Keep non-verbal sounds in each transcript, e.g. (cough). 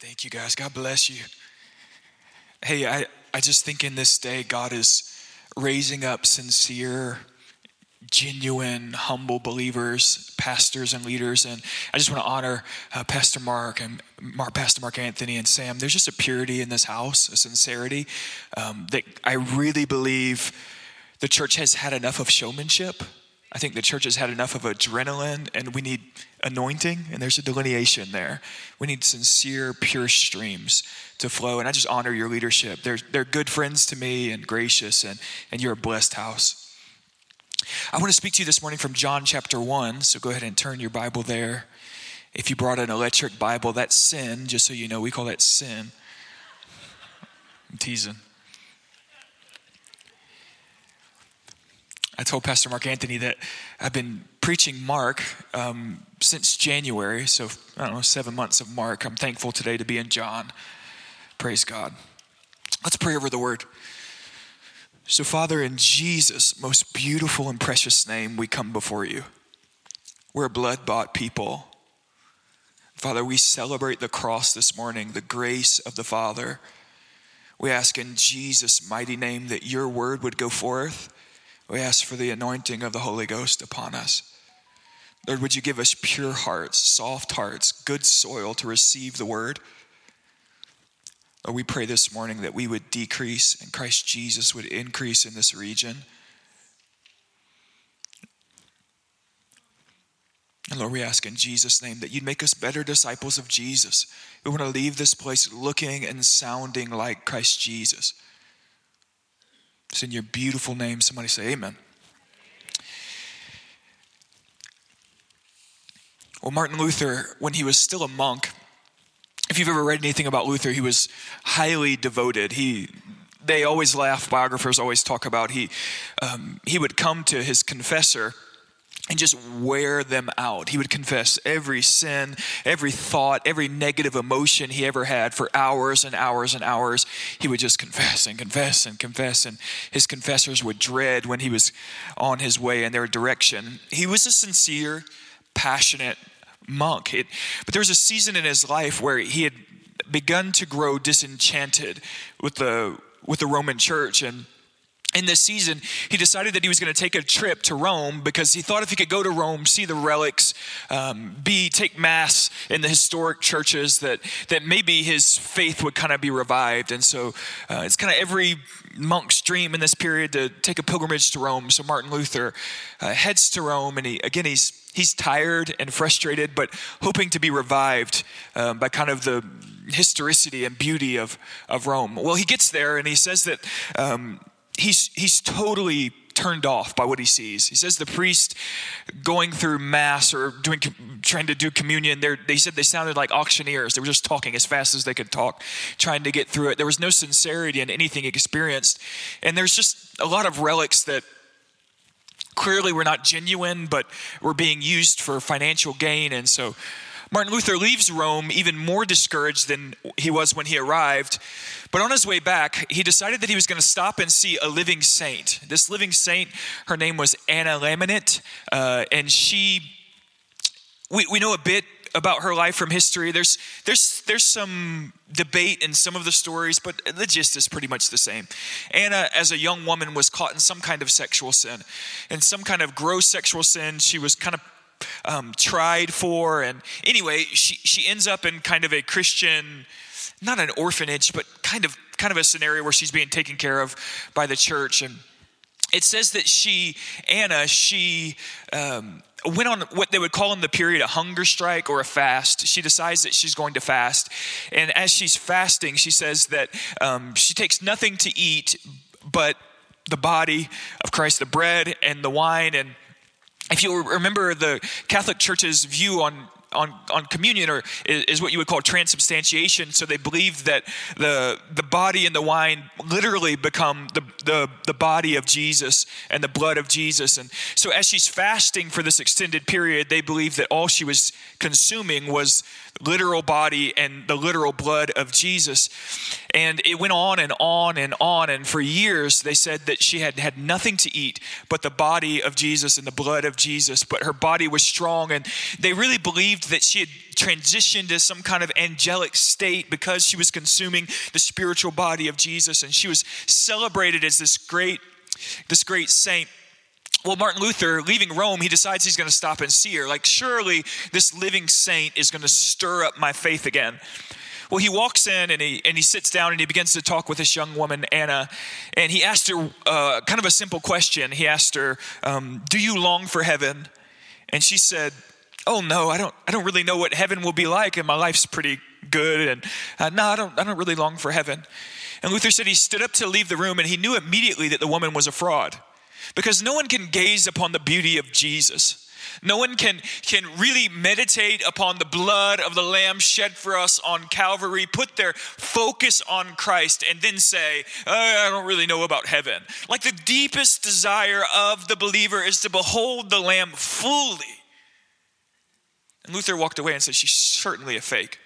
Thank you, guys. God bless you. Hey, I, I just think in this day, God is raising up sincere, genuine, humble believers, pastors, and leaders. And I just want to honor uh, Pastor Mark and Mark, Pastor Mark Anthony and Sam. There's just a purity in this house, a sincerity um, that I really believe the church has had enough of showmanship. I think the church has had enough of adrenaline, and we need anointing, and there's a delineation there. We need sincere, pure streams to flow, and I just honor your leadership. They're, they're good friends to me and gracious, and, and you're a blessed house. I want to speak to you this morning from John chapter 1, so go ahead and turn your Bible there. If you brought an electric Bible, that's sin, just so you know, we call that sin. I'm teasing. I told Pastor Mark Anthony that I've been preaching Mark um, since January, so I don't know, seven months of Mark. I'm thankful today to be in John. Praise God. Let's pray over the word. So, Father, in Jesus' most beautiful and precious name, we come before you. We're a blood bought people. Father, we celebrate the cross this morning, the grace of the Father. We ask in Jesus' mighty name that your word would go forth we ask for the anointing of the Holy Ghost upon us. Lord, would you give us pure hearts, soft hearts, good soil to receive the word? Lord, we pray this morning that we would decrease and Christ Jesus would increase in this region. And Lord, we ask in Jesus' name that you'd make us better disciples of Jesus. We want to leave this place looking and sounding like Christ Jesus. It's in your beautiful name. Somebody say, Amen. Well, Martin Luther, when he was still a monk, if you've ever read anything about Luther, he was highly devoted. He, they always laugh. Biographers always talk about he, um, he would come to his confessor and just wear them out. He would confess every sin, every thought, every negative emotion he ever had for hours and hours and hours. He would just confess and confess and confess, and his confessors would dread when he was on his way in their direction. He was a sincere, passionate monk. It, but there was a season in his life where he had begun to grow disenchanted with the with the Roman church and in this season, he decided that he was going to take a trip to Rome because he thought if he could go to Rome, see the relics, um, be take mass in the historic churches, that that maybe his faith would kind of be revived. And so, uh, it's kind of every monk's dream in this period to take a pilgrimage to Rome. So Martin Luther uh, heads to Rome, and he again he's he's tired and frustrated, but hoping to be revived um, by kind of the historicity and beauty of of Rome. Well, he gets there, and he says that. Um, he's, he's totally turned off by what he sees. He says the priest going through mass or doing trying to do communion, they said they sounded like auctioneers. They were just talking as fast as they could talk, trying to get through it. There was no sincerity in anything experienced. And there's just a lot of relics that clearly were not genuine, but were being used for financial gain. And so Martin Luther leaves Rome even more discouraged than he was when he arrived. But on his way back, he decided that he was going to stop and see a living saint. This living saint, her name was Anna Laminit, uh, and she, we, we know a bit about her life from history. There's, there's, there's some debate in some of the stories, but the gist is pretty much the same. Anna, as a young woman, was caught in some kind of sexual sin. In some kind of gross sexual sin, she was kind of um, tried for. And anyway, she, she ends up in kind of a Christian, not an orphanage, but kind of kind of a scenario where she's being taken care of by the church. And it says that she, Anna, she um, went on what they would call in the period a hunger strike or a fast. She decides that she's going to fast. And as she's fasting, she says that um, she takes nothing to eat but the body of Christ, the bread and the wine. And if you remember the Catholic Church's view on on, on communion or is, what you would call transubstantiation. So they believed that the, the body and the wine literally become the, the, the body of Jesus and the blood of Jesus. And so as she's fasting for this extended period, they believed that all she was consuming was literal body and the literal blood of Jesus. And it went on and on and on. And for years, they said that she had had nothing to eat but the body of Jesus and the blood of Jesus. But her body was strong. And they really believed that she had transitioned to some kind of angelic state because she was consuming the spiritual body of Jesus. And she was celebrated as this great, this great saint. Well, Martin Luther, leaving Rome, he decides he's going to stop and see her. Like, surely this living saint is going to stir up my faith again. Well, he walks in and he, and he sits down and he begins to talk with this young woman, Anna. And he asked her uh, kind of a simple question. He asked her, um, Do you long for heaven? And she said, Oh, no, I don't, I don't really know what heaven will be like, and my life's pretty good. And uh, no, I don't, I don't really long for heaven. And Luther said he stood up to leave the room and he knew immediately that the woman was a fraud because no one can gaze upon the beauty of Jesus no one can, can really meditate upon the blood of the Lamb shed for us on Calvary, put their focus on Christ, and then say, oh, I don't really know about heaven. Like the deepest desire of the believer is to behold the Lamb fully. And Luther walked away and said, She's certainly a fake.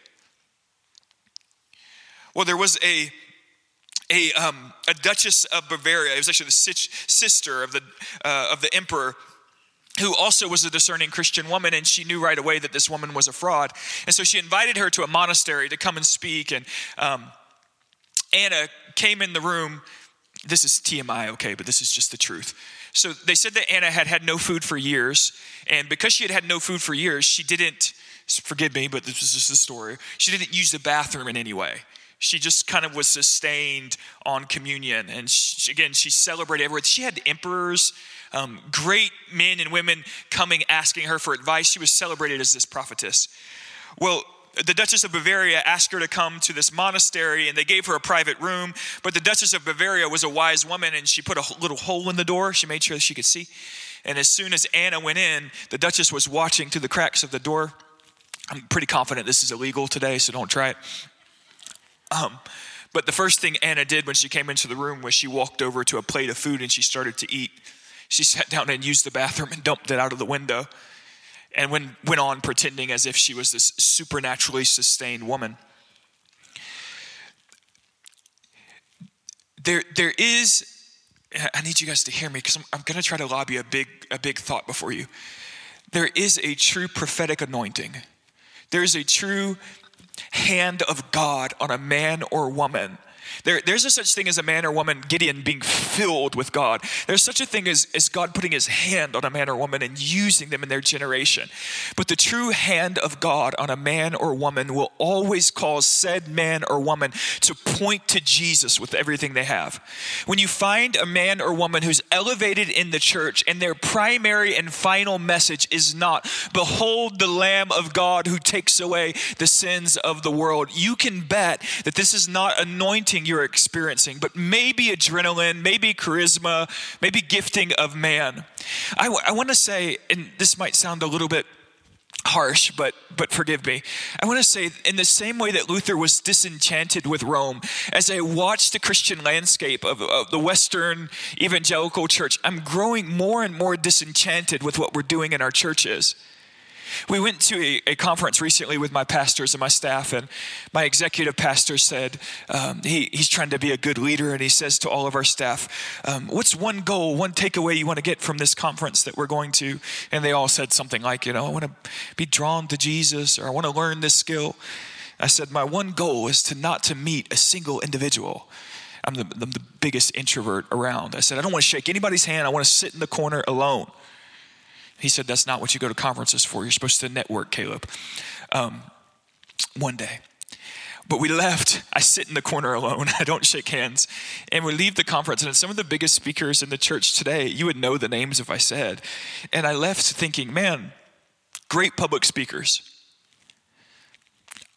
Well, there was a a, um, a Duchess of Bavaria. It was actually the sister of the, uh, of the emperor who also was a discerning Christian woman, and she knew right away that this woman was a fraud. And so she invited her to a monastery to come and speak. And um, Anna came in the room. This is TMI, okay, but this is just the truth. So they said that Anna had had no food for years, and because she had had no food for years, she didn't, forgive me, but this is just the story, she didn't use the bathroom in any way she just kind of was sustained on communion and she, again she celebrated everywhere she had emperors um, great men and women coming asking her for advice. She was celebrated as this prophetess. Well, the Duchess of Bavaria asked her to come to this monastery and they gave her a private room. But the Duchess of Bavaria was a wise woman and she put a little hole in the door. She made sure that she could see. And as soon as Anna went in, the Duchess was watching through the cracks of the door. I'm pretty confident this is illegal today, so don't try it. Um, but the first thing Anna did when she came into the room was she walked over to a plate of food and she started to eat she (laughs) sat down and used the bathroom and dumped it out of the window and when, went on pretending as if she was this supernaturally sustained woman. There, there is, I need you guys to hear me because I'm, I'm going to try to lobby a big, a big thought before you. There is a true prophetic anointing. There is a true hand of God on a man or woman there, there's no such thing as a man or woman, Gideon, being filled with God. There's such a thing as, as God putting his hand on a man or woman and using them in their generation. But the true hand of God on a man or woman will always cause said man or woman to point to Jesus with everything they have. When you find a man or woman who's elevated in the church and their primary and final message is not, Behold the Lamb of God who takes away the sins of the world, you can bet that this is not anointing you're experiencing, but maybe adrenaline, maybe charisma, maybe gifting of man. I, w- I want to say, and this might sound a little bit harsh, but but forgive me. I want to say in the same way that Luther was disenchanted with Rome, as I watch the Christian landscape of, of, the Western evangelical church, I'm growing more and more disenchanted with what we're doing in our churches. We went to a, a, conference recently with my pastors and my staff, and my executive pastor said um, he, he's trying to be a good leader, and he says to all of our staff, um, What's one goal, one takeaway you want to get from this conference that we're going to? And they all said something like, You know, I want to be drawn to Jesus, or I want to learn this skill. I said, My one goal is to not to meet a single individual. I'm the, I'm the biggest introvert around. I said, I don't want to shake anybody's hand. I want to sit in the corner alone. He said, That's not what you go to conferences for. You're supposed to network, Caleb. Um, one day. But we left. I sit in the corner alone. (laughs) I don't shake hands. And we leave the conference. And some of the biggest speakers in the church today, you would know the names if I said. And I left thinking, man, great public speakers.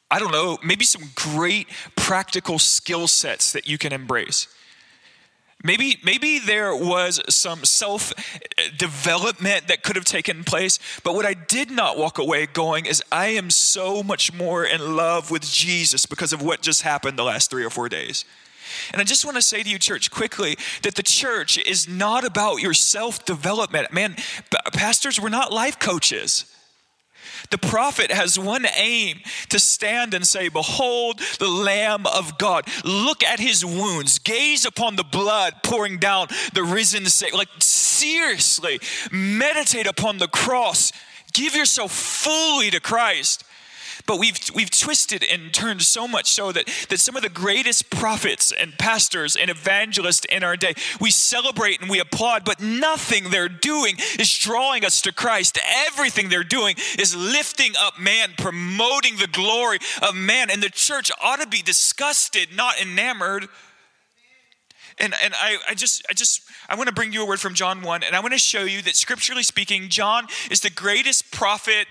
I don't know, maybe some great practical skill sets that you can embrace. Maybe, maybe there was some self development that could have taken place, but what I did not walk away going is I am so much more in love with Jesus because of what just happened the last three or four days. And I just want to say to you, church, quickly, that the church is not about your self development. Man, pastors, we're not life coaches. The prophet has one aim to stand and say, Behold the Lamb of God. Look at his wounds. Gaze upon the blood pouring down the risen Savior. Like, seriously, meditate upon the cross. Give yourself fully to Christ. But we've, we've twisted and turned so much so that, that some of the greatest prophets and pastors and evangelists in our day, we celebrate and we applaud, but nothing they're doing is drawing us to Christ. Everything they're doing is lifting up man, promoting the glory of man. And the church ought to be disgusted, not enamored. And, and I, I just I just I want to bring you a word from John 1, and I want to show you that scripturally speaking, John is the greatest prophet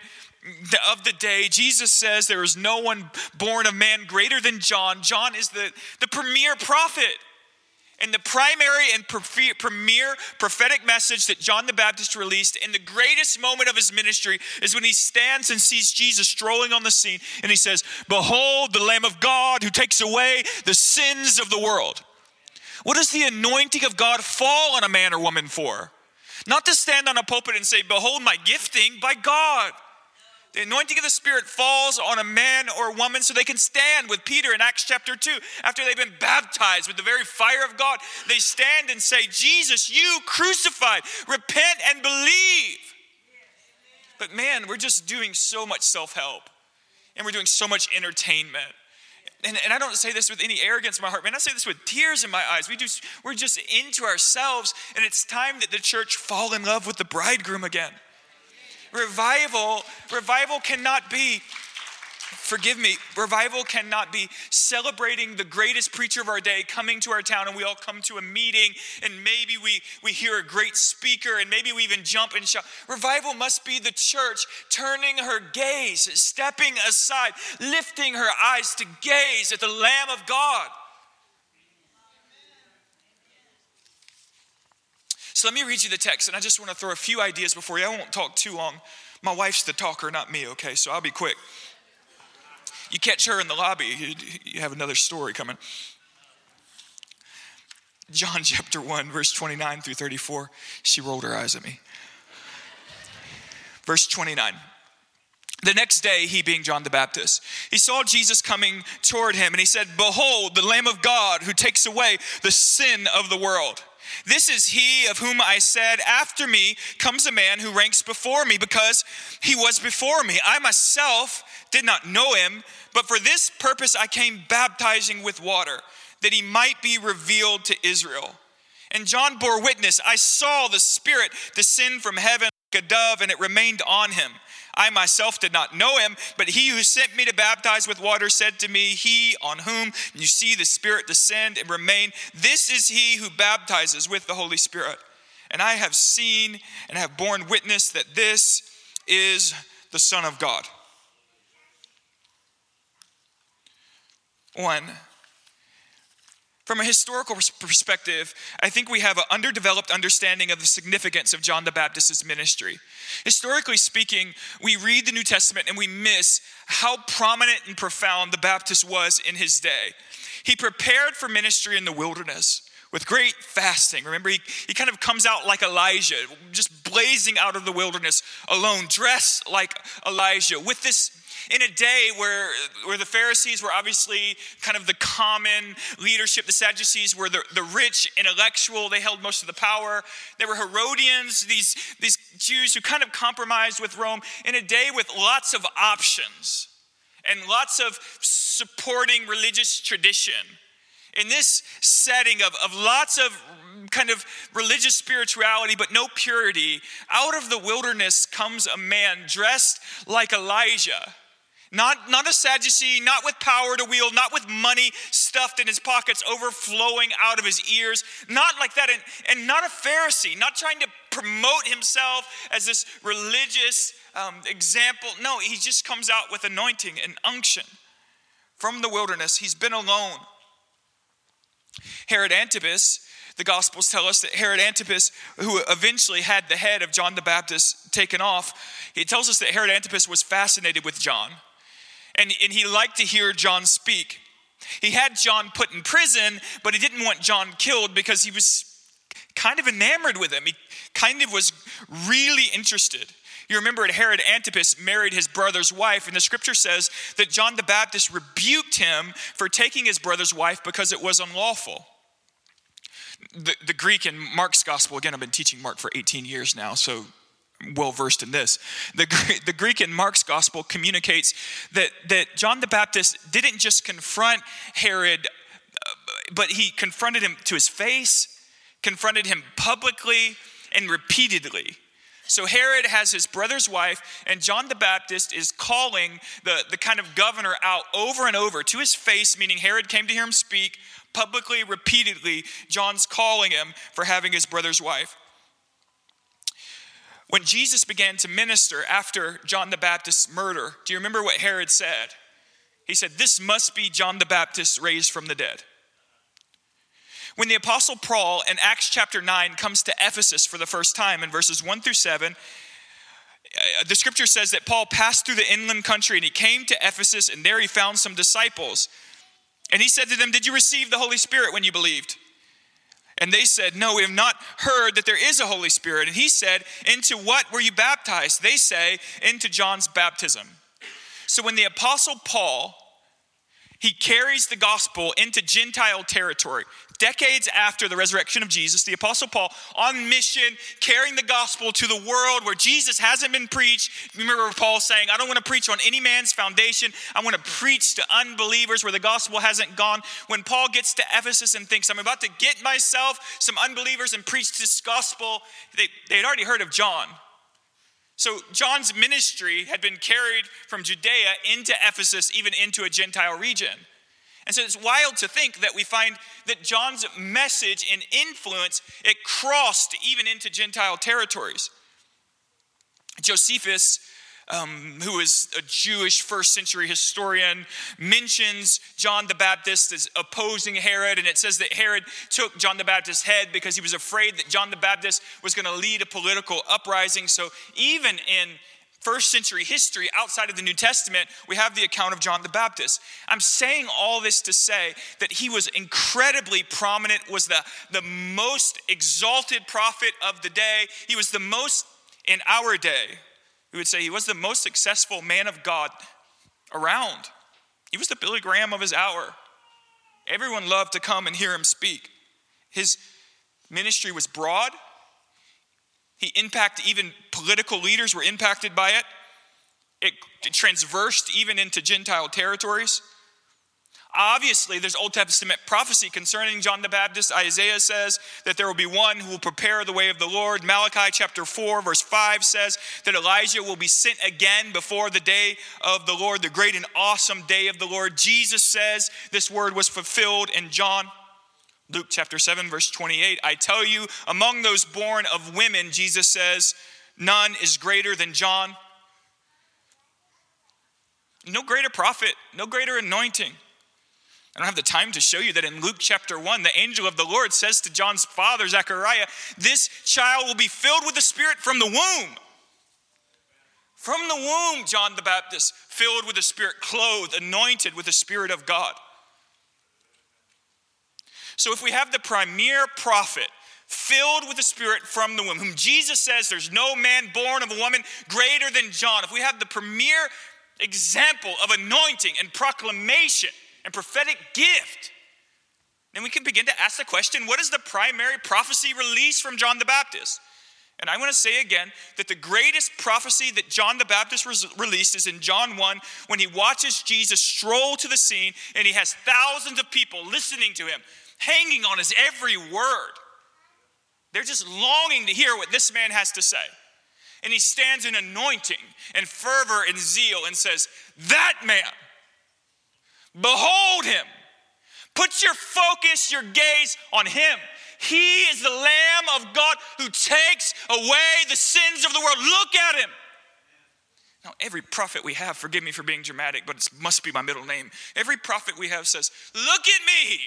of the day. Jesus says there is no one born of man greater than John. John is the, the premier prophet. And the primary and premier prophetic message that John the Baptist released in the greatest moment of his ministry is when he stands and sees Jesus strolling on the scene and he says, Behold, the Lamb of God who takes away the sins of the world. What does the anointing of God fall on a man or woman for? Not to stand on a pulpit and say, Behold my gifting by God. The anointing of the Spirit falls on a man or a woman so they can stand with Peter in Acts chapter 2. After they've been baptized with the very fire of God, they stand and say, Jesus, you crucified, repent and believe. But man, we're just doing so much self help and we're doing so much entertainment. And, and, I don't say this with any arrogance in my heart, man. I say this with tears in my eyes. We do, we're just into ourselves, and it's time that the church fall in love with the bridegroom again. Revival, revival cannot be forgive me, revival cannot be celebrating the greatest preacher of our day coming to our town and we all come to a meeting and maybe we, we hear a great speaker and maybe we even jump and shout. Revival must be the church turning her gaze, stepping aside, lifting her eyes to gaze at the Lamb of God. So let me read you the text, and I just want to throw a few ideas before you. I won't talk too long. My wife's the talker, not me, okay? So I'll be quick. You catch her in the lobby, you, have another story coming. John (laughs) chapter 1, verse 29 through 34. She rolled her eyes at me. Verse 29. The next day, he being John the Baptist, he saw Jesus coming toward him and he said, Behold, the Lamb of God who takes away the sin of the world. This is he of whom I said, After me comes a man who ranks before me because he was before me. I myself did not know him, but for this purpose I came baptizing with water, that he might be revealed to Israel. And John bore witness I saw the Spirit descend from heaven like a dove, and it remained on him. I myself did not know him, but he who sent me to baptize with water said to me, He on whom you see the Spirit descend and remain, this is he who baptizes with the Holy Spirit. And I have seen and have borne witness that this is the Son of God. One, from a historical perspective, I think we have an underdeveloped understanding of the significance of John the Baptist's ministry. Historically speaking, we read the New Testament and we miss how prominent and profound the Baptist was in his day. He prepared for ministry in the wilderness with great fasting. Remember, he, he kind of comes out like Elijah, just blazing out of the wilderness alone, dressed like Elijah, with this in a day where, where the Pharisees were obviously kind of the common leadership, the Sadducees were the, the rich, intellectual, they held most of the power. There were Herodians, these, these Jews who kind of compromised with Rome in a day with lots of options and lots of supporting religious tradition. In this setting of, of lots of kind of religious spirituality, but no purity, out of the wilderness comes a man dressed like Elijah not, not a Sadducee, not with power to wield, not with money stuffed in his pockets, overflowing out of his ears, not like that, and, and not a Pharisee, not trying to promote himself as this religious um, example. No, he just comes out with anointing and unction from the wilderness. He's been alone. Herod Antipas, the Gospels tell us that Herod Antipas, who eventually had the head of John the Baptist taken off, he tells us that Herod Antipas was fascinated with John and, and he liked to hear John speak. He had John put in prison, but he didn't want John killed because he was kind of enamored with him. He kind of was really interested. You remember Herod Antipas married his brother's wife, and the scripture says that John the Baptist rebuked him for taking his brother's wife because it was unlawful. The, the Greek in Mark's gospel, again, I've been teaching Mark for 18 years now, so well versed in this. The, the Greek in Mark's gospel communicates that, that John the Baptist didn't just confront Herod, uh, but he confronted him to his face, confronted him publicly, and repeatedly. So Herod has his brother's wife, and John the Baptist is calling the, the kind of governor out over and over to his face, meaning Herod came to hear him speak publicly, repeatedly. John's calling him for having his brother's wife. When Jesus began to minister after John the Baptist's murder, do you remember what Herod said? He said, This must be John the Baptist raised from the dead. When the Apostle Paul in Acts chapter 9 comes to Ephesus for the first time in verses 1 through 7, uh, the scripture says that Paul passed through the inland country and he came to Ephesus, and there he found some disciples. And he said to them, Did you receive the Holy Spirit when you believed? And they said, No, we have not heard that there is a Holy Spirit. And he said, Into what were you baptized? They say, Into John's baptism. So when the Apostle Paul he carries the gospel into Gentile territory. Decades after the resurrection of Jesus, the Apostle Paul on mission, carrying the gospel to the world where Jesus hasn't been preached. Remember Paul saying, I don't want to preach on any man's foundation. I want to preach to unbelievers where the gospel hasn't gone. When Paul gets to Ephesus and thinks, I'm about to get myself some unbelievers and preach this gospel, they, they had already heard of John. So John's ministry had been carried from Judea into Ephesus, even into a Gentile region. And so it's wild to think that we find that John's message and influence it crossed even into Gentile territories. Josephus um, who is a Jewish first century historian, mentions John the Baptist as opposing Herod. And it says that Herod took John the Baptist's head because he was afraid that John the Baptist was going to lead a political uprising. So even in first century history outside of the New Testament, we have the account of John the Baptist. I'm saying all this to say that he was incredibly prominent, was the, the most exalted prophet of the day. He was the most in our day. We would say he was the most successful man of God around. He was the Billy Graham of his hour. Everyone loved to come and hear him speak. His ministry was broad. He impacted, even political leaders were impacted by it. It, transversed even into Gentile territories. Obviously, there's Old Testament prophecy concerning John the Baptist. Isaiah says that there will be one who will prepare the way of the Lord. Malachi chapter 4, verse 5 says that Elijah will be sent again before the day of the Lord, the great and awesome day of the Lord. Jesus says this word was fulfilled in John. Luke chapter 7, verse 28. I tell you, among those born of women, Jesus says, none is greater than John. No greater prophet, no greater anointing. I don't have the time to show you that in Luke chapter 1, the angel of the Lord says to John's father, Zechariah, This child will be filled with the Spirit from the womb. From the womb, John the Baptist, filled with the Spirit, clothed, anointed with the Spirit of God. So if we have the premier prophet, filled with the Spirit from the womb, whom Jesus says there's no man born of a woman greater than John, if we have the premier example of anointing and proclamation, and prophetic gift, then we can begin to ask the question what is the primary prophecy released from John the Baptist? And I want to say again that the greatest prophecy that John the Baptist released is in John 1 when he watches Jesus stroll to the scene and he has thousands of people listening to him, hanging on his every word. They're just longing to hear what this man has to say. And he stands in anointing and fervor and zeal and says, That man Behold him. Put your focus, your gaze on him. He is the Lamb of God who takes away the sins of the world. Look at him. Now, every prophet we have, forgive me for being dramatic, but it must be my middle name. Every prophet we have says, Look at me.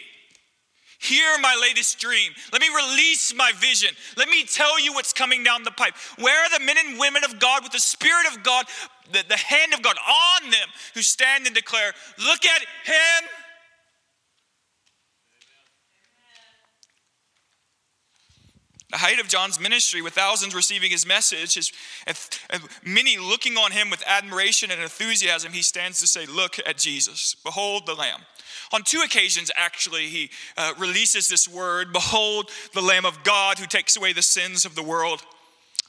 Hear my latest dream. Let me release my vision. Let me tell you what's coming down the pipe. Where are the men and women of God with the Spirit of God, the, the hand of God on them, who stand and declare, Look at him. The height of John's ministry, with thousands receiving his message, is many looking on him with admiration and enthusiasm, he stands to say, Look at Jesus. Behold the Lamb. On two occasions, actually, he uh, releases this word Behold the Lamb of God who takes away the sins of the world.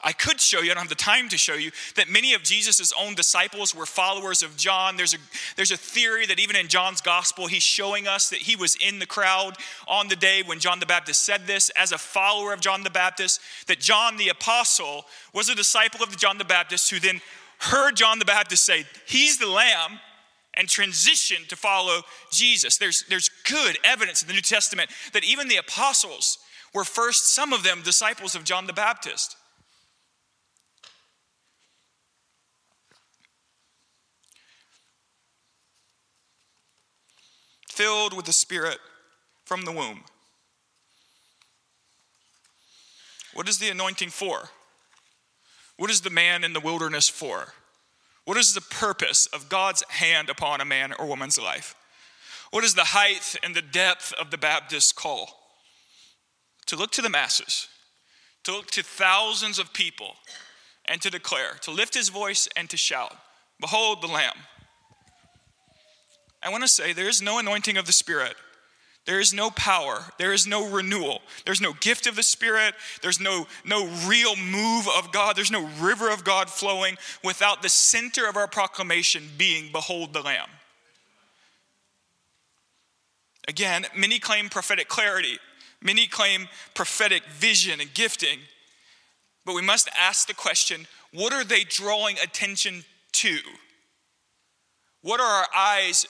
I could show you, I don't have the time to show you, that many of Jesus' own disciples were followers of John. There's a, there's a theory that even in John's gospel, he's showing us that he was in the crowd on the day when John the Baptist said this as a follower of John the Baptist, that John the apostle was a disciple of John the Baptist who then heard John the Baptist say, He's the Lamb, and transitioned to follow Jesus. There's, there's good evidence in the New Testament that even the apostles were first, some of them, disciples of John the Baptist. filled with the Spirit from the womb. What is the anointing for? What is the man in the wilderness for? What is the purpose of God's hand upon a man or woman's life? What is the height and the depth of the Baptist call? To look to the masses, to look to thousands of people, and to declare, to lift his voice and to shout, Behold the Lamb. I want to say there is no anointing of the Spirit. There is no power. There is no renewal. There's no gift of the Spirit. There's no, no real move of God. There's no river of God flowing without the center of our proclamation being, Behold the Lamb. Again, many claim prophetic clarity, many claim prophetic vision and gifting, but we must ask the question what are they drawing attention to? What are our eyes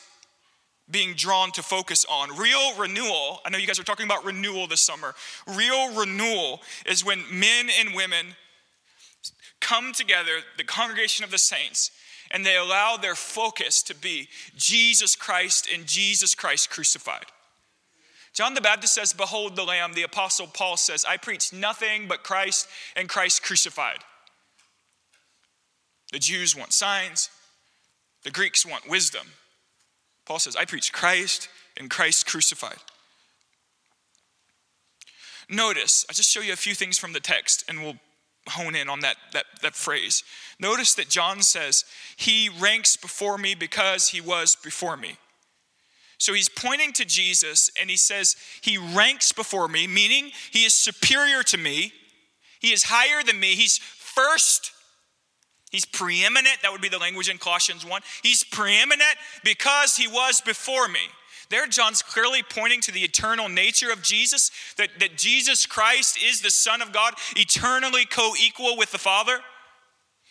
being drawn to focus on. Real renewal, I know you guys are talking about renewal this summer. Real renewal is when men and women come together, the congregation of the saints, and they allow their focus to be Jesus Christ and Jesus Christ crucified. John the Baptist says, Behold the Lamb. The Apostle Paul says, I preach nothing but Christ and Christ crucified. The Jews want signs, the Greeks want wisdom. Paul says, I preach Christ and Christ crucified. Notice, I'll just show you a few things from the text and we'll hone in on that, that, that phrase. Notice that John says, He ranks before me because He was before me. So he's pointing to Jesus and he says, He ranks before me, meaning He is superior to me. He is higher than me. He's first He's preeminent. That would be the language in Colossians 1. He's preeminent because he was before me. There, John's clearly pointing to the eternal nature of Jesus, that, that Jesus Christ is the Son of God, eternally co equal with the Father.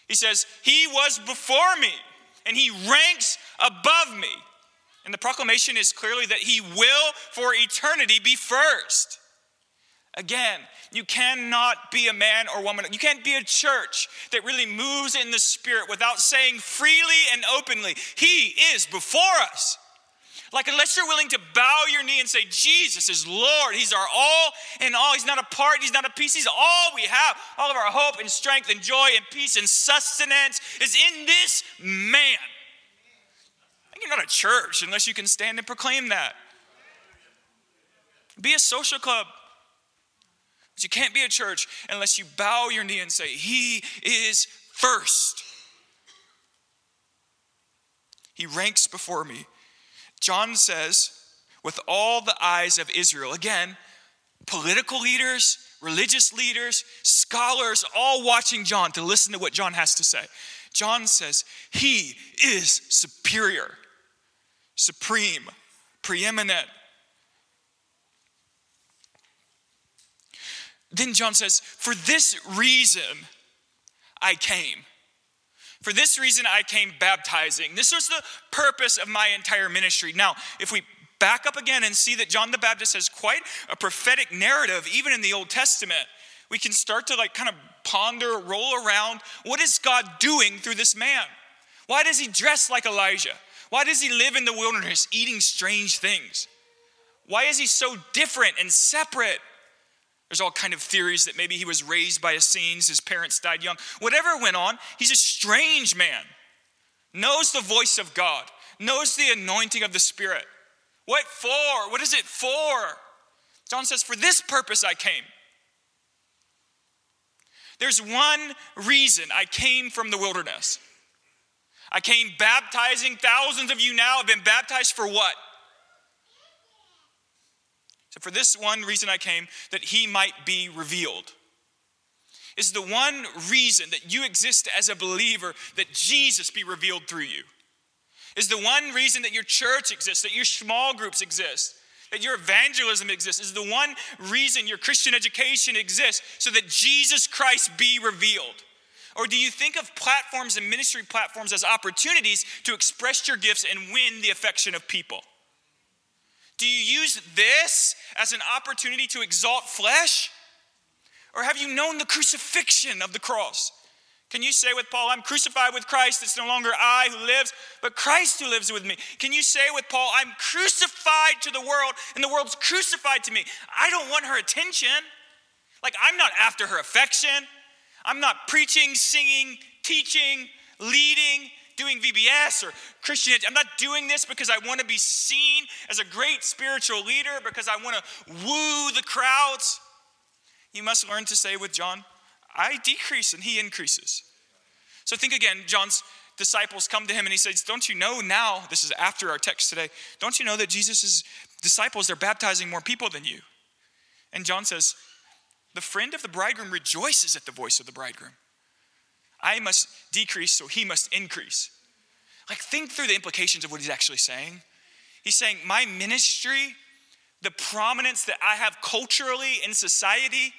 He says, He was before me, and He ranks above me. And the proclamation is clearly that He will for eternity be first. Again, you cannot be a man or woman, you can't be a church that really moves in the Spirit without saying freely and openly, He is before us. Like, unless you're willing to bow your knee and say, Jesus is Lord, He's our all and all. He's not a part, He's not a piece, He's all we have. All of our hope and strength and joy and peace and sustenance is in this man. You're not a church unless you can stand and proclaim that. Be a social club. But you can't be a church unless you bow your knee and say, He is first. He ranks before me. John says, with all the eyes of Israel, again, political leaders, religious leaders, scholars, all watching John to listen to what John has to say. John says, He is superior, supreme, preeminent, Then John says, For this reason I came. For this reason I came baptizing. This was the purpose of my entire ministry. Now, if we back up again and see that John the Baptist has quite a prophetic narrative, even in the Old Testament, we can start to like kind of ponder, roll around what is God doing through this man? Why does he dress like Elijah? Why does he live in the wilderness eating strange things? Why is he so different and separate? There's all kind of theories that maybe he was raised by Essenes, his parents died young. Whatever went on, he's a strange man. Knows the voice of God, knows the anointing of the Spirit. What for? What is it for? John says, For this purpose I came. There's one reason I came from the wilderness. I came baptizing. Thousands of you now have been baptized for what? So, for this one reason I came, that he might be revealed. Is the one reason that you exist as a believer, that Jesus be revealed through you. Is the one reason that your church exists, that your small groups exist, that your evangelism exists. Is the one reason your Christian education exists, so that Jesus Christ be revealed. Or do you think of platforms and ministry platforms as opportunities to express your gifts and win the affection of people? Do you use this as an opportunity to exalt flesh? Or have you known the crucifixion of the cross? Can you say with Paul, I'm crucified with Christ, it's no longer I who lives, but Christ who lives with me? Can you say with Paul, I'm crucified to the world, and the world's crucified to me? I don't want her attention. Like, I'm not after her affection. I'm not preaching, singing, teaching, leading doing VBS or Christianity. I'm not doing this because I want to be seen as a great spiritual leader, because I want to woo the crowds. You must learn to say with John, I decrease and he increases. So think again, John's disciples come to him and he says, Don't you know now, this is after our text today, don't you know that Jesus' disciples, are baptizing more people than you? And John says, The friend of the bridegroom rejoices at the voice of the bridegroom. I must decrease, so he must increase. Like, think through the implications of what he's actually saying. He's saying, My ministry, the prominence that I have culturally in society,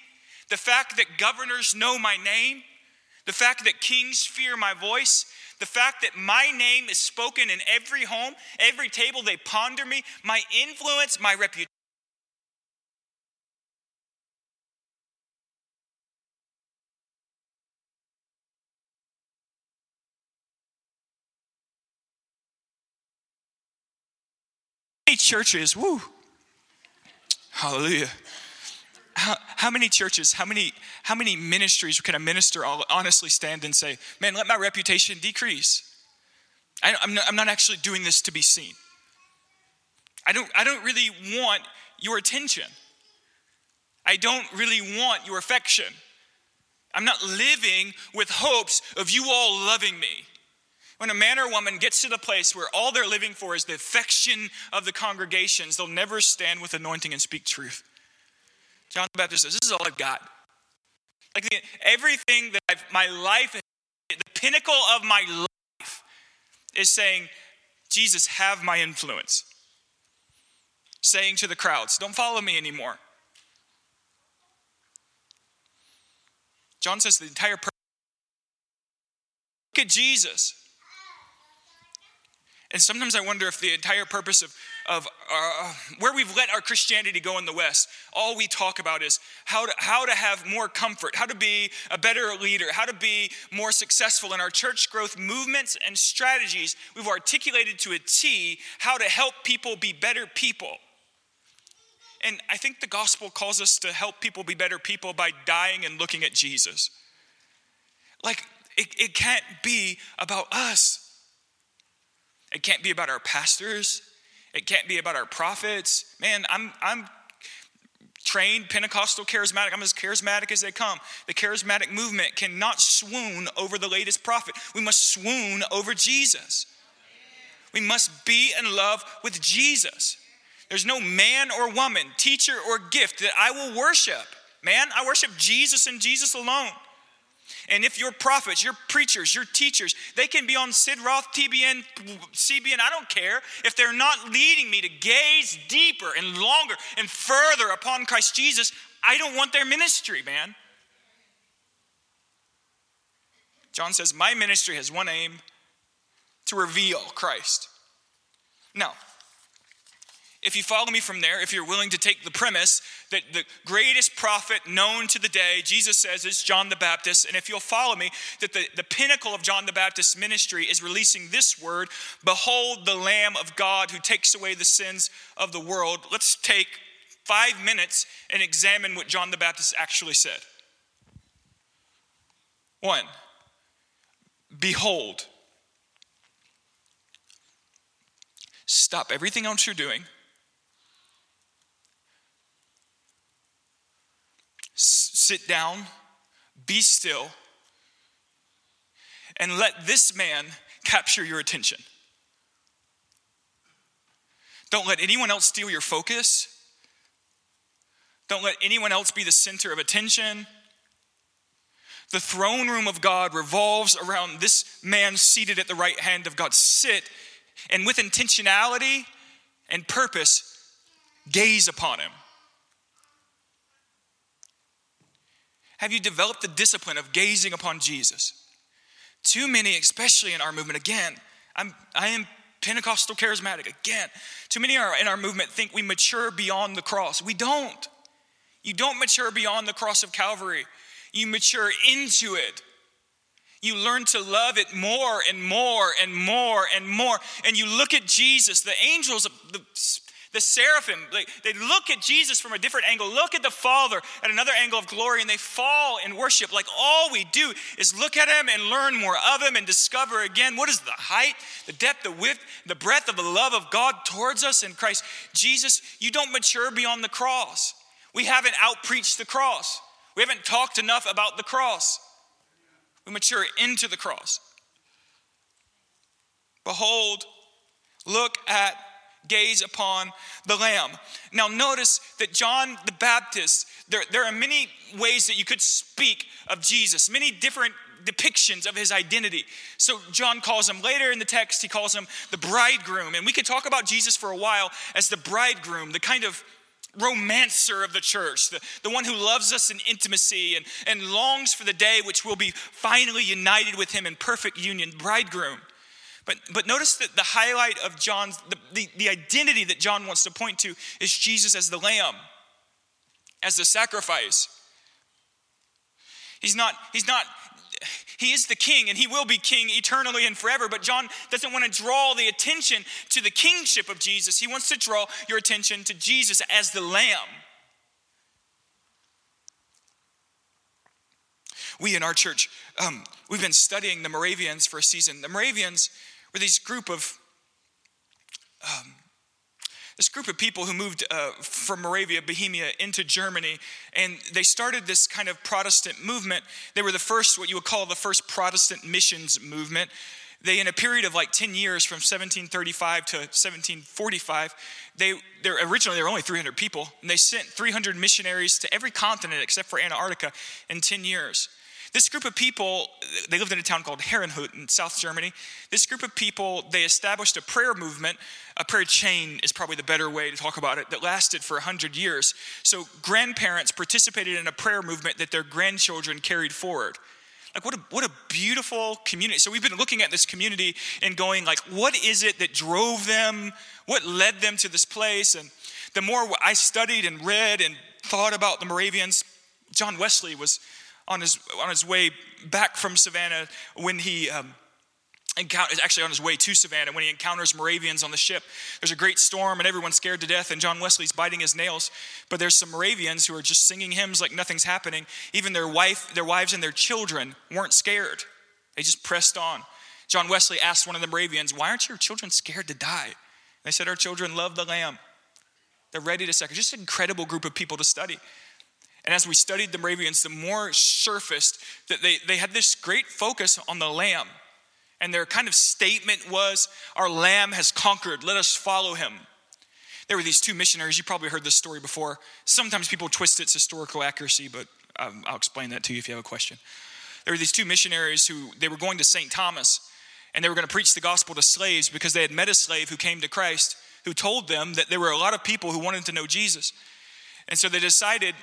the fact that governors know my name, the fact that kings fear my voice, the fact that my name is spoken in every home, every table they ponder me, my influence, my reputation churches, woo, hallelujah. How, how, many churches, how many, how many ministries can a minister honestly stand and say, man, let my reputation decrease? I, am not, I'm not actually doing this to be seen. I don't, I don't really want your attention. I don't really want your affection. I'm not living with hopes of you all loving me. When a man or woman gets to the place where all they're living for is the affection of the congregations, they'll never stand with anointing and speak truth. John the Baptist says, This is all I've got. Like the, everything that I've, my life, the pinnacle of my life is saying, Jesus, have my influence. Saying to the crowds, Don't follow me anymore. John says the entire. Look at Jesus. And sometimes I wonder if the entire purpose of, of uh, where we've let our Christianity go in the West, all we talk about is how to, how to have more comfort, how to be a better leader, how to be more successful in our church growth movements and strategies. We've articulated to a T how to help people be better people. And I think the gospel calls us to help people be better people by dying and looking at Jesus. Like, it, it can't be about us. It can't be about our pastors. It can't be about our prophets. Man, I'm, I'm trained Pentecostal charismatic. I'm as charismatic as they come. The charismatic movement cannot swoon over the latest prophet. We must swoon over Jesus. We must be in love with Jesus. There's no man or woman, teacher or gift that I will worship. Man, I worship Jesus and Jesus alone. And if your prophets, your preachers, your teachers, they can be on Sid Roth, TBN, CBN, I don't care. If they're not leading me to gaze deeper and longer and further upon Christ Jesus, I don't want their ministry, man. John says, My ministry has one aim to reveal Christ. Now, if you follow me from there, if you're willing to take the premise that the greatest prophet known to the day, Jesus says, is John the Baptist, and if you'll follow me, that the, the pinnacle of John the Baptist's ministry is releasing this word Behold the Lamb of God who takes away the sins of the world. Let's take five minutes and examine what John the Baptist actually said. One, behold. Stop everything else you're doing sit down, be still, and let this man capture your attention. Don't let anyone else steal your focus. Don't let anyone else be the center of attention. The throne room of God revolves around this man seated at the right hand of God. Sit and with intentionality and purpose, gaze upon him. Have you developed the discipline of gazing upon Jesus? Too many, especially in our movement, again, I'm, I am Pentecostal charismatic, again. Too many in our movement think we mature beyond the cross. We don't. You don't mature beyond the cross of Calvary, you mature into it. You learn to love it more and more and more and more. And you look at Jesus, the angels, the the seraphim, like, they look at Jesus from a different angle, look at the Father at another angle of glory, and they fall in worship. Like all we do is look at Him and learn more of Him and discover again what is the height, the depth, the width, the breadth of the love of God towards us in Christ. Jesus, you don't mature beyond the cross. We haven't outpreached the cross, we haven't talked enough about the cross. We mature into the cross. Behold, look at gaze upon the Lamb. Now, notice that John the Baptist, there, there are many ways that you could speak of Jesus, many different depictions of his identity. So, John calls him later in the text, he calls him the bridegroom. And we could talk about Jesus for a while as the bridegroom, the kind of romancer of the church, the, the one who loves us in intimacy and, and longs for the day which will be finally united with him in perfect union, bridegroom. But, but notice that the highlight of John's, the, the, the identity that John wants to point to is Jesus as the lamb, as the sacrifice. He's not, he's not, he is the king and he will be king eternally and forever. But John doesn't want to draw the attention to the kingship of Jesus. He wants to draw your attention to Jesus as the lamb. We in our church, um, we've been studying the Moravians for a season. The Moravians were these group of um, this group of people who moved uh, from Moravia, Bohemia, into Germany, and they started this kind of Protestant movement. They were the first, what you would call the first Protestant missions movement. They, in a period of like 10 years from 1735 to 1745, they, originally there were only 300 people, and they sent 300 missionaries to every continent except for Antarctica in 10 years. This group of people, they lived in a town called Herrnhut in South Germany. This group of people, they established a prayer movement. A prayer chain is probably the better way to talk about it, that lasted for 100 years. So grandparents participated in a prayer movement that their grandchildren carried forward. Like what a, what a beautiful community. So we've been looking at this community and going like, what is it that drove them? What led them to this place? And the more I studied and read and thought about the Moravians, John Wesley was on his, on his way back from Savannah when he um, encounters, actually on his way to Savannah, when he encounters Moravians on the ship. There's a great storm and everyone's scared to death, and John Wesley's biting his nails. But there's some Moravians who are just singing hymns like nothing's happening. Even their wife, their wives, and their children weren't scared. They just pressed on. John Wesley asked one of the Moravians, Why aren't your children scared to die? They said, Our children love the Lamb. They're ready to sacrifice. Just an incredible group of people to study. And as we studied the Moravians, the more surfaced that they, they had this great focus on the lamb. And their kind of statement was, Our lamb has conquered, let us follow him. There were these two missionaries, you probably heard this story before. Sometimes people twist its historical accuracy, but um, I'll explain that to you if you have a question. There were these two missionaries who they were going to St. Thomas and they were going to preach the gospel to slaves because they had met a slave who came to Christ who told them that there were a lot of people who wanted to know Jesus. And so they decided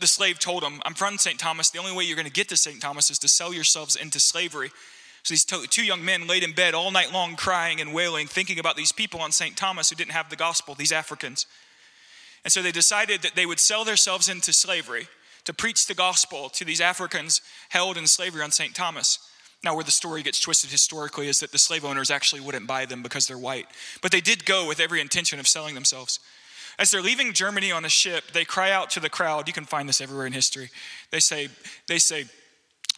the slave told him, I'm from St. Thomas. The only way you're going to get to St. Thomas is to sell yourselves into slavery. So these two young men laid in bed all night long, crying and wailing, thinking about these people on St. Thomas who didn't have the gospel, these Africans. And so they decided that they would sell themselves into slavery to preach the gospel to these Africans held in slavery on St. Thomas. Now, where the story gets twisted historically is that the slave owners actually wouldn't buy them because they're white. But they did go with every intention of selling themselves. As they're leaving Germany on a ship, they cry out to the crowd. You can find this everywhere in history. They say, they say,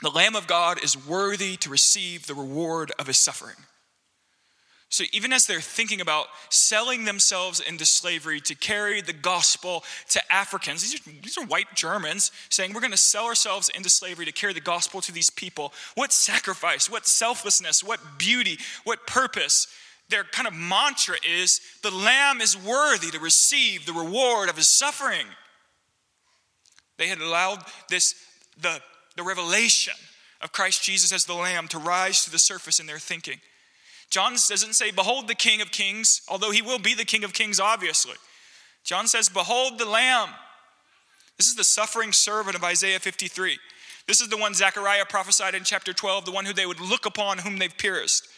the Lamb of God is worthy to receive the reward of his suffering. So, even as they're thinking about selling themselves into slavery to carry the gospel to Africans, these are, these are white Germans saying, We're going to sell ourselves into slavery to carry the gospel to these people. What sacrifice, what selflessness, what beauty, what purpose. Their kind of mantra is the Lamb is worthy to receive the reward of his suffering. They had allowed this, the, the revelation of Christ Jesus as the Lamb to rise to the surface in their thinking. John doesn't say, Behold the King of Kings, although he will be the King of Kings, obviously. John says, Behold the Lamb. This is the suffering servant of Isaiah 53. This is the one Zechariah prophesied in chapter 12, the one who they would look upon, whom they've pierced.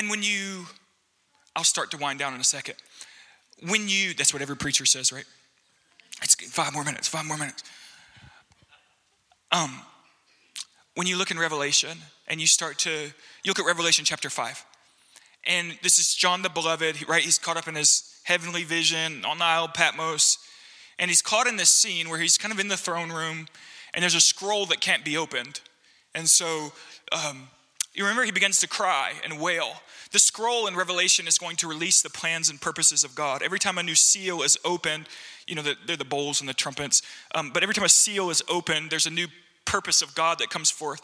And when you, I'll start to wind down in a second. When you, that's what every preacher says, right? It's five more minutes, five more minutes. Um, when you look in Revelation and you start to, you look at Revelation chapter 5. And this is John the Beloved, right? He's caught up in his heavenly vision on the Isle of Patmos. And he's caught in this scene where he's kind of in the throne room and there's a scroll that can't be opened. And so um, you remember he begins to cry and wail. The scroll in Revelation is going to release the plans and purposes of God. Every time a new seal is opened, you know, they're the bowls and the trumpets, um, but every time a seal is opened, there's a new purpose of God that comes forth.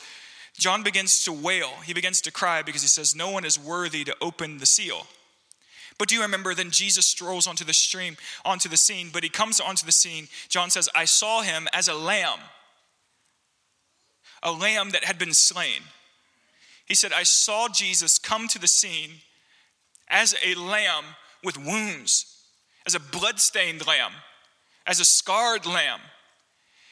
John begins to wail. He begins to cry because he says, No one is worthy to open the seal. But do you remember then Jesus strolls onto the stream, onto the scene, but he comes onto the scene. John says, I saw him as a lamb, a lamb that had been slain. He said, I saw Jesus come to the scene as a lamb with wounds, as a blood-stained lamb, as a scarred lamb.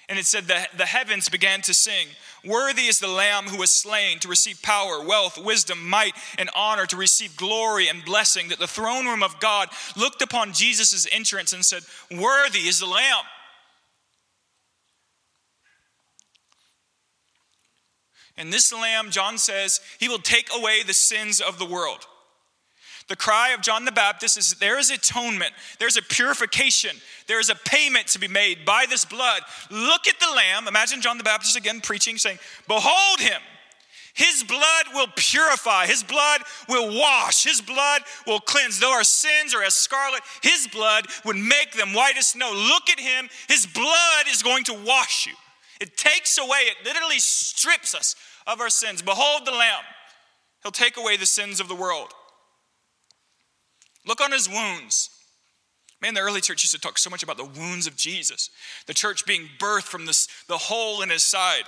And it said that the heavens began to sing, Worthy is the Lamb who was slain to receive power, wealth, wisdom, might, and honor, to receive glory and blessing. That the throne room of God looked upon Jesus' entrance and said, Worthy is the Lamb. And this Lamb, John says, he will take away the sins of the world. The cry of John the Baptist is there is atonement, there's a purification, there is a payment to be made by this blood. Look at the Lamb. Imagine John the Baptist again preaching, saying, Behold him. His blood will purify. His blood will wash. His blood will cleanse. Though our sins are as scarlet, His blood would make them white as snow. Look at Him. His blood is going to wash you. It takes away, it literally strips us of our sins. Behold the Lamb. He'll take away the sins of the world. Look on his wounds. Man, the early church used to talk so much about the wounds of Jesus, the church being birthed from this, the hole in his side.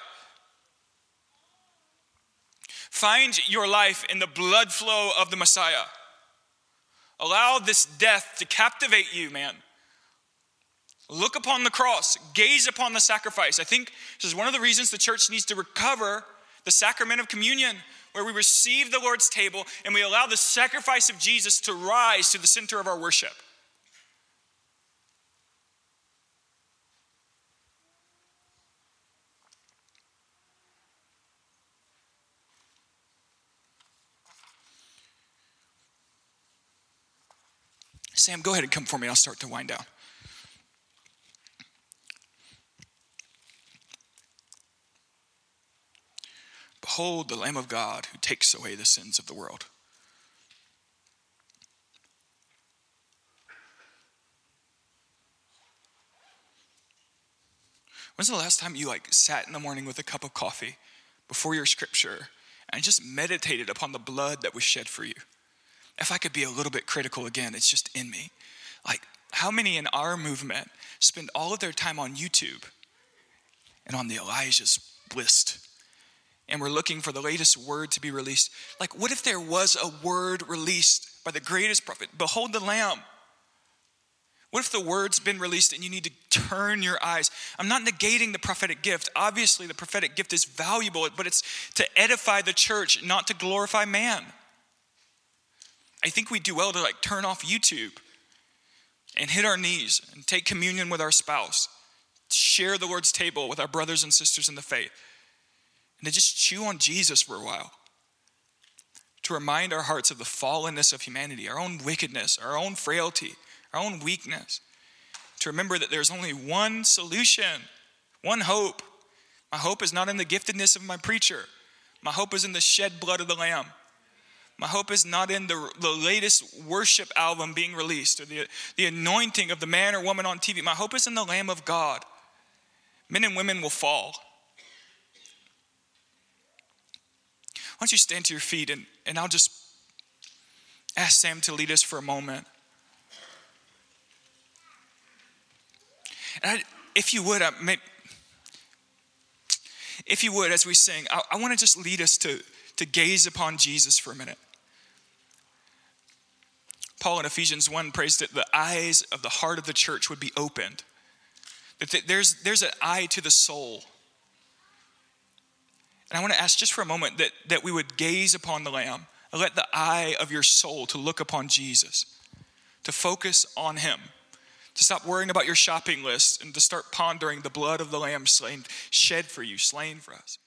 Find your life in the blood flow of the Messiah. Allow this death to captivate you, man. Look upon the cross, gaze upon the sacrifice. I think this is one of the reasons the church needs to recover the sacrament of communion where we receive the Lord's table and we allow the sacrifice of Jesus to rise to the center of our worship. Sam, go ahead and come for me. I'll start to wind down. Behold the Lamb of God who takes away the sins of the world. When's the last time you like sat in the morning with a cup of coffee before your scripture and just meditated upon the blood that was shed for you? If I could be a little bit critical again, it's just in me. Like, how many in our movement spend all of their time on YouTube and on the Elijah's list and we're looking for the latest word to be released. Like, what if there was a word released by the greatest prophet? Behold the Lamb. What if the word's been released and you need to turn your eyes? I'm not negating the prophetic gift. Obviously, the prophetic gift is valuable, but it's to edify the church, not to glorify man. I think we do well to like turn off YouTube and hit our knees and take communion with our spouse, share the Lord's table with our brothers and sisters in the faith and to just chew on Jesus for a while. To remind our hearts of the fallenness of humanity, our own wickedness, our own frailty, our own weakness. To remember that there's only one solution, one hope. My hope is not in the giftedness of my preacher, my hope is in the shed blood of the Lamb. My hope is not in the, the latest worship album being released or the, the anointing of the man or woman on TV. My hope is in the Lamb of God. Men and women will fall. Don't you stand to your feet and, and I'll just ask Sam to lead us for a moment. And I, if you would, I may, if you would, as we sing, I, I want to just lead us to, to gaze upon Jesus for a minute. Paul in Ephesians 1 prays that the eyes of the heart of the church would be opened. That there's, there's an eye to the soul. And I want to ask just for a moment that, that we would gaze upon the Lamb let the eye of your soul to look upon Jesus, to focus on Him, to stop worrying about your shopping list and to start pondering the blood of the Lamb slain, shed for you, slain for us.